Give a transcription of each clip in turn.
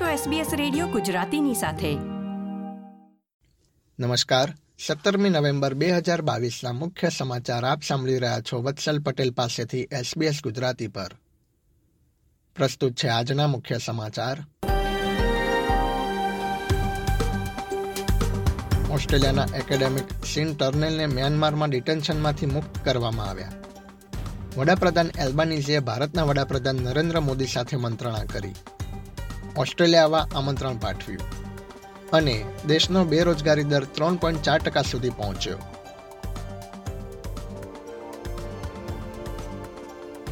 છો SBS radio ગુજરાતીની સાથે. નમસ્કાર. સત્તરમી નવેમ્બર બે હજાર બાવીસના મુખ્ય સમાચાર આપ સાંભળી રહ્યા છો વત્સલ પટેલ પાસેથી SBS ગુજરાતી પર. પ્રસ્તુત છે આજના મુખ્ય સમાચાર. ઓસ્ટ્રેલિયાના એકેડેમિક સીન ટર્નેલને મ્યાનમારમાં ડિટેન્શનમાંથી મુક્ત કરવામાં આવ્યા. વડાપ્રધાન એલ્બાનીઝીએ ભારતના વડાપ્રધાન નરેન્દ્ર મોદી સાથે મંત્રણા કરી. ઓસ્ટ્રેલિયા આવવા આમંત્રણ પાઠવ્યું અને દેશનો બેરોજગારી દર ત્રણ પોઈન્ટ ચાર ટકા સુધી પહોંચ્યો.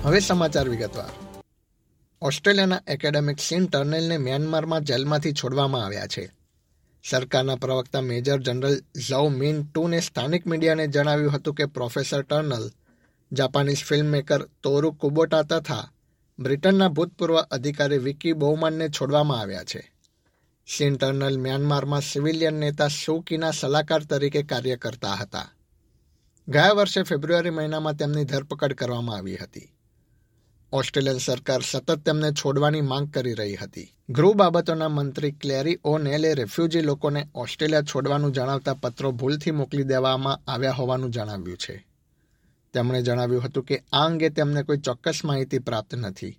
હવે સમાચાર વિગતવાર. ઓસ્ટ્રેલિયાના એકેડેમિક સીન ટર્નેલને મ્યાનમારમાં જેલમાંથી છોડવામાં આવ્યા છે. સરકારના પ્રવક્તા મેજર જનરલ ઝૌ મિન ટુને સ્થાનિક મીડિયાને જણાવ્યું હતું કે professor Turnell, Japanese film maker Toru Kubota તથા બ્રિટનના ભૂતપૂર્વ અધિકારી વિકી બહુમાનને છોડવામાં આવ્યા છે. સિન્ટર્નલ મ્યાનમારમાં સિવિલિયન નેતા સુકીના સલાહકાર તરીકે કાર્ય કરતા હતા. ગયા વર્ષે ફેબ્રુઆરી મહિનામાં તેમની ધરપકડ કરવામાં આવી હતી. ઓસ્ટ્રેલિયન સરકાર સતત તેમને છોડવાની માંગ કરી રહી હતી. ગૃહ બાબતોના મંત્રી ક્લેરી ઓ નેલે રેફ્યુજી લોકોને ઓસ્ટ્રેલિયા છોડવાનું જણાવતા પત્રો ભૂલથી મોકલી દેવામાં આવ્યા હોવાનું જણાવ્યું છે. તેમણે જણાવ્યું હતું કે આ અંગે તેમને કોઈ ચોક્કસ માહિતી પ્રાપ્ત નથી.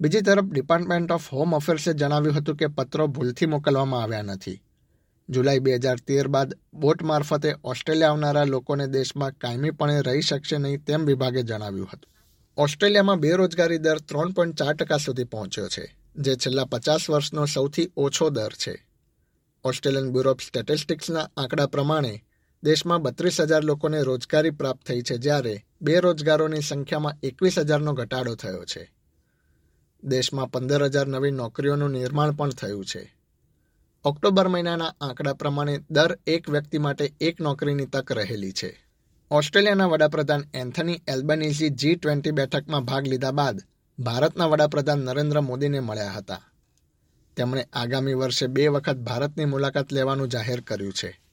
બીજી તરફ ડિપાર્ટમેન્ટ ઓફ હોમ અફેર્સે જણાવ્યું હતું કે પત્રો ભૂલથી મોકલવામાં આવ્યા નથી. જુલાઈ બે હજાર તેર બાદ બોટ મારફતે ઓસ્ટ્રેલિયા આવનારા લોકોને દેશમાં કાયમીપણે રહી શકશે નહીં તેમ વિભાગે જણાવ્યું હતું. ઓસ્ટ્રેલિયામાં બેરોજગારી દર ત્રણ પોઈન્ટ ચાર ટકા સુધી પહોંચ્યો છે, જે છેલ્લા પચાસ વર્ષનો સૌથી ઓછો દર છે. ઓસ્ટ્રેલિયન બ્યુરો ઓફ સ્ટેટિસ્ટિક્સના આંકડા પ્રમાણે દેશમાં બત્રીસ હજાર લોકોને રોજગારી પ્રાપ્ત થઈ છે જ્યારે બેરોજગારોની સંખ્યામાં એકવીસ હજારનો ઘટાડો થયો છે. દેશમાં પંદર હજાર નવી નોકરીઓનું નિર્માણ પણ થયું છે. ઓક્ટોબર મહિનાના આંકડા પ્રમાણે દર એક વ્યક્તિ માટે એક નોકરીની તક રહેલી છે. ઓસ્ટ્રેલિયાના વડાપ્રધાન એન્થની એલ્બનીઝી જી ટ્વેન્ટી બેઠકમાં ભાગ લીધા બાદ ભારતના વડાપ્રધાન નરેન્દ્ર મોદીને મળ્યા હતા. તેમણે આગામી વર્ષે બે વખત ભારતની મુલાકાત લેવાનું જાહેર કર્યું છે.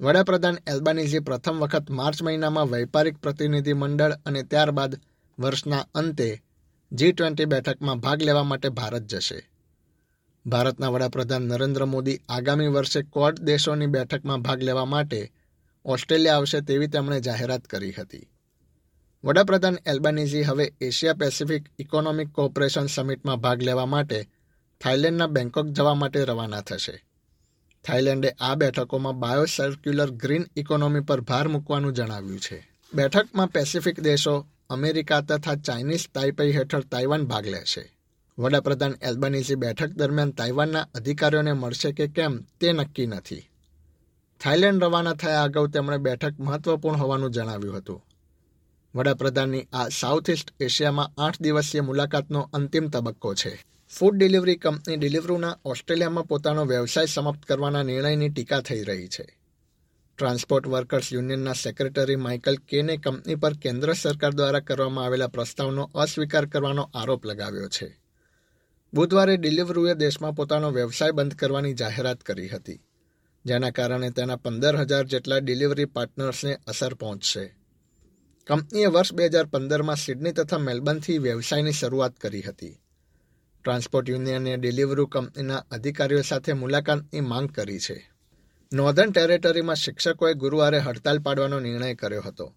વડાપ્રધાન એલ્બાનીઝી પ્રથમ વખત માર્ચ મહિનામાં વૈપારિક પ્રતિનિધિ મંડળ અને ત્યારબાદ વર્ષના અંતે જી ટ્વેન્ટી બેઠકમાં ભાગ લેવા માટે ભારત જશે. ભારતના વડાપ્રધાન નરેન્દ્ર મોદી આગામી વર્ષે ક્વાડ દેશોની બેઠકમાં ભાગ લેવા માટે ઓસ્ટ્રેલિયા આવશે તેવી તેમણે જાહેરાત કરી હતી. વડાપ્રધાન એલ્બાનીઝી હવે એશિયા પેસિફિક ઇકોનોમિક કોઓપરેશન સમિટમાં ભાગ લેવા માટે થાઇલેન્ડના બેંકોક જવા માટે રવાના થશે. થાઇલેન્ડે આ બેઠકોમાં બાયોસર્ક્યુલર ગ્રીન ઇકોનોમી પર ભાર મૂકવાનું જણાવ્યું છે. બેઠકમાં પેસિફિક દેશો, અમેરિકા તથા ચાઇનીઝ તાઇપઈ હેઠળ તાઇવાન ભાગ લેશે. વડાપ્રધાન એલ્બનીઝી બેઠક દરમિયાન તાઇવાનના અધિકારીઓને મળશે કે કેમ તે નક્કી નથી. થાઇલેન્ડ રવાના થયા અગાઉ તેમણે બેઠક મહત્વપૂર્ણ હોવાનું જણાવ્યું હતું. વડાપ્રધાનની આ સાઉથ ઇસ્ટ એશિયામાં આઠ દિવસીય મુલાકાતનો અંતિમ તબક્કો છે. ફૂડ ડિલિવરી કંપની ડિલિવરીના ઓસ્ટ્રેલિયામાં પોતાનો વ્યવસાય સમાપ્ત કરવાના નિર્ણયની ટીકા થઈ રહી છે. ટ્રાન્સપોર્ટ વર્કર્સ યુનિયનના સેક્રેટરી માઇકલ કેને કંપની પર કેન્દ્ર સરકાર દ્વારા કરવામાં આવેલા પ્રસ્તાવનો અસ્વીકાર કરવાનો આરોપ લગાવ્યો છે. બુધવારે ડિલિવરીએ દેશમાં પોતાનો વ્યવસાય બંધ કરવાની જાહેરાત કરી હતી. જેના કારણે તેના પંદર હજાર જેટલા ડિલિવરી પાર્ટનર્સને અસર પહોંચશે. કંપનીએ વર્ષ બે હજાર પંદરમાં સિડની તથા મેલબર્નથી વ્યવસાયની શરૂઆત કરી હતી. ટ્રાન્સપોર્ટ યુનિયને ડિલિવરી કંપનીના અધિકારીઓ સાથે મુલાકાતની માંગ કરી છે. નોર્ધન ટેરેટરીમાં શિક્ષકોએ ગુરુવારે હડતાલ પાડવાનો નિર્ણય કર્યો હતો.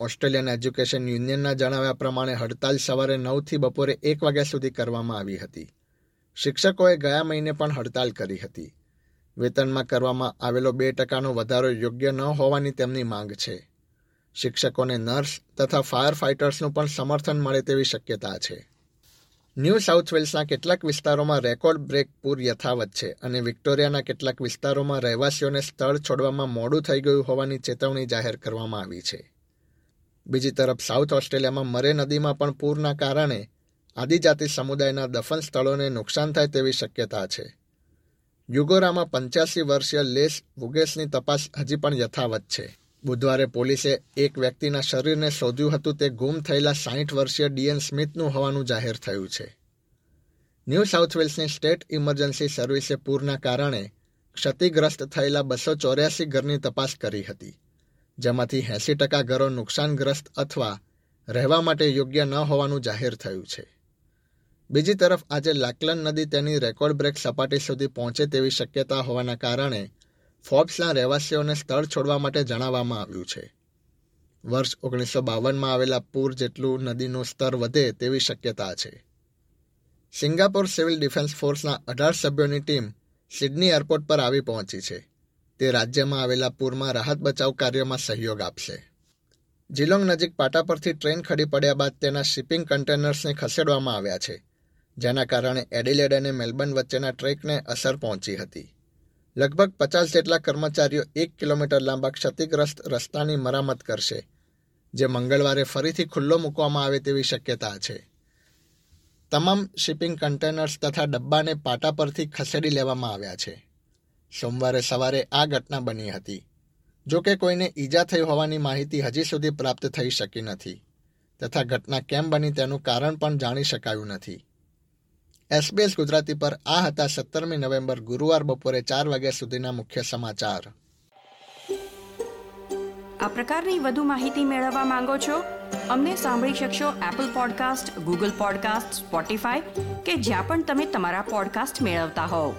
ઓસ્ટ્રેલિયન એજ્યુકેશન યુનિયનના જણાવ્યા પ્રમાણે હડતાલ સવારે નવથી બપોરે એક વાગ્યા સુધી કરવામાં આવી હતી. શિક્ષકોએ ગયા મહિને પણ હડતાલ કરી હતી. વેતનમાં કરવામાં આવેલો બે ટકાનો વધારો યોગ્ય ન હોવાની તેમની માંગ છે. શિક્ષકોને નર્સ તથા ફાયર ફાઇટર્સનું પણ સમર્થન મળે તેવી શક્યતા છે. ન્યૂ સાઉથ વેલ્સના કેટલાક વિસ્તારોમાં રેકોર્ડ બ્રેક પૂર યથાવત છે અને વિક્ટોરિયાના કેટલાક વિસ્તારોમાં રહેવાસીઓને સ્થળ છોડવામાં મોડું થઈ ગયું હોવાની ચેતવણી જાહેર કરવામાં આવી છે. બીજી તરફ, સાઉથ ઓસ્ટ્રેલિયામાં મરે નદીમાં પણ પૂરના કારણે આદિજાતિ સમુદાયના દફન સ્થળોને નુકસાન થાય તેવી શક્યતા છે. યુગોરામાં પંચ્યાસી વર્ષીય લેસ વુગેસની તપાસ હજી પણ યથાવત છે. બુધવારે પોલીસે એક વ્યક્તિના શરીરને શોધ્યું હતું તે ગુમ થયેલા સાહીઠ વર્ષીય ડીએન સ્મિથનું હોવાનું જાહેર થયું છે. ન્યૂ સાઉથ વેલ્સની સ્ટેટ ઇમરજન્સી સર્વિસે પૂરના કારણે ક્ષતિગ્રસ્ત થયેલા બસો ચોર્યાસી ઘરની તપાસ કરી હતી, જેમાંથી એંસી ટકા ઘરો નુકસાનગ્રસ્ત અથવા રહેવા માટે યોગ્ય ન હોવાનું જાહેર થયું છે. બીજી તરફ, આજે લાકલન નદી તેની રેકોર્ડ બ્રેક સપાટી સુધી પહોંચે તેવી શક્યતા હોવાના કારણે ફોર્બ્સના રહેવાસીઓને સ્થળ છોડવા માટે જણાવવામાં આવ્યું છે. વર્ષ ઓગણીસો બાવનમાં આવેલા પૂર જેટલું નદીનું સ્તર વધે તેવી શક્યતા છે. સિંગાપોર સિવિલ ડિફેન્સ ફોર્સના અઢાર સભ્યોની ટીમ સિડની એરપોર્ટ પર આવી પહોંચી છે. તે રાજ્યમાં આવેલા પૂરમાં રાહત બચાવ કાર્યમાં સહયોગ આપશે. જિલોંગ નજીક પાટા પરથી ટ્રેન ખડી પડ્યા બાદ તેના શિપિંગ કન્ટેનર્સને ખસેડવામાં આવ્યા છે, જેના કારણે એડિલેડ અને મેલબર્ન વચ્ચેના ટ્રેકને અસર પહોંચી હતી. લગભગ પચાસ જેટલા કર્મચારીઓ એક કિલોમીટર લાંબા ક્ષતિગ્રસ્ત રસ્તાની મરામત કરશે, જે મંગળવારે ફરીથી ખુલ્લો મૂકવામાં આવે તેવી શક્યતા છે. તમામ શિપિંગ કન્ટેનર્સ તથા ડબ્બાને પાટા પરથી ખસેડી લેવામાં આવ્યા છે. સોમવારે સવારે આ ઘટના બની હતી. જો કે કોઈને ઈજા થઈ હોવાની માહિતી હજી સુધી પ્રાપ્ત થઈ શકી નથી, તથા ઘટના કેમ બની તેનું કારણ પણ જાણી શકાયું નથી. એસબીએસ ગુજરાતી પર આ હતા સત્તરમી નવેમ્બર ગુરુવાર બપોરે ચાર વાગ્યા સુધીના મુખ્ય સમાચાર. આ પ્રકારની વધુ માહિતી મેળવવા માંગો છો? અમને સાંભળી શકશો Apple podcast Google podcast Spotify કે જ્યાં પણ તમે તમારા પોડકાસ્ટ મેળવતા હોવ.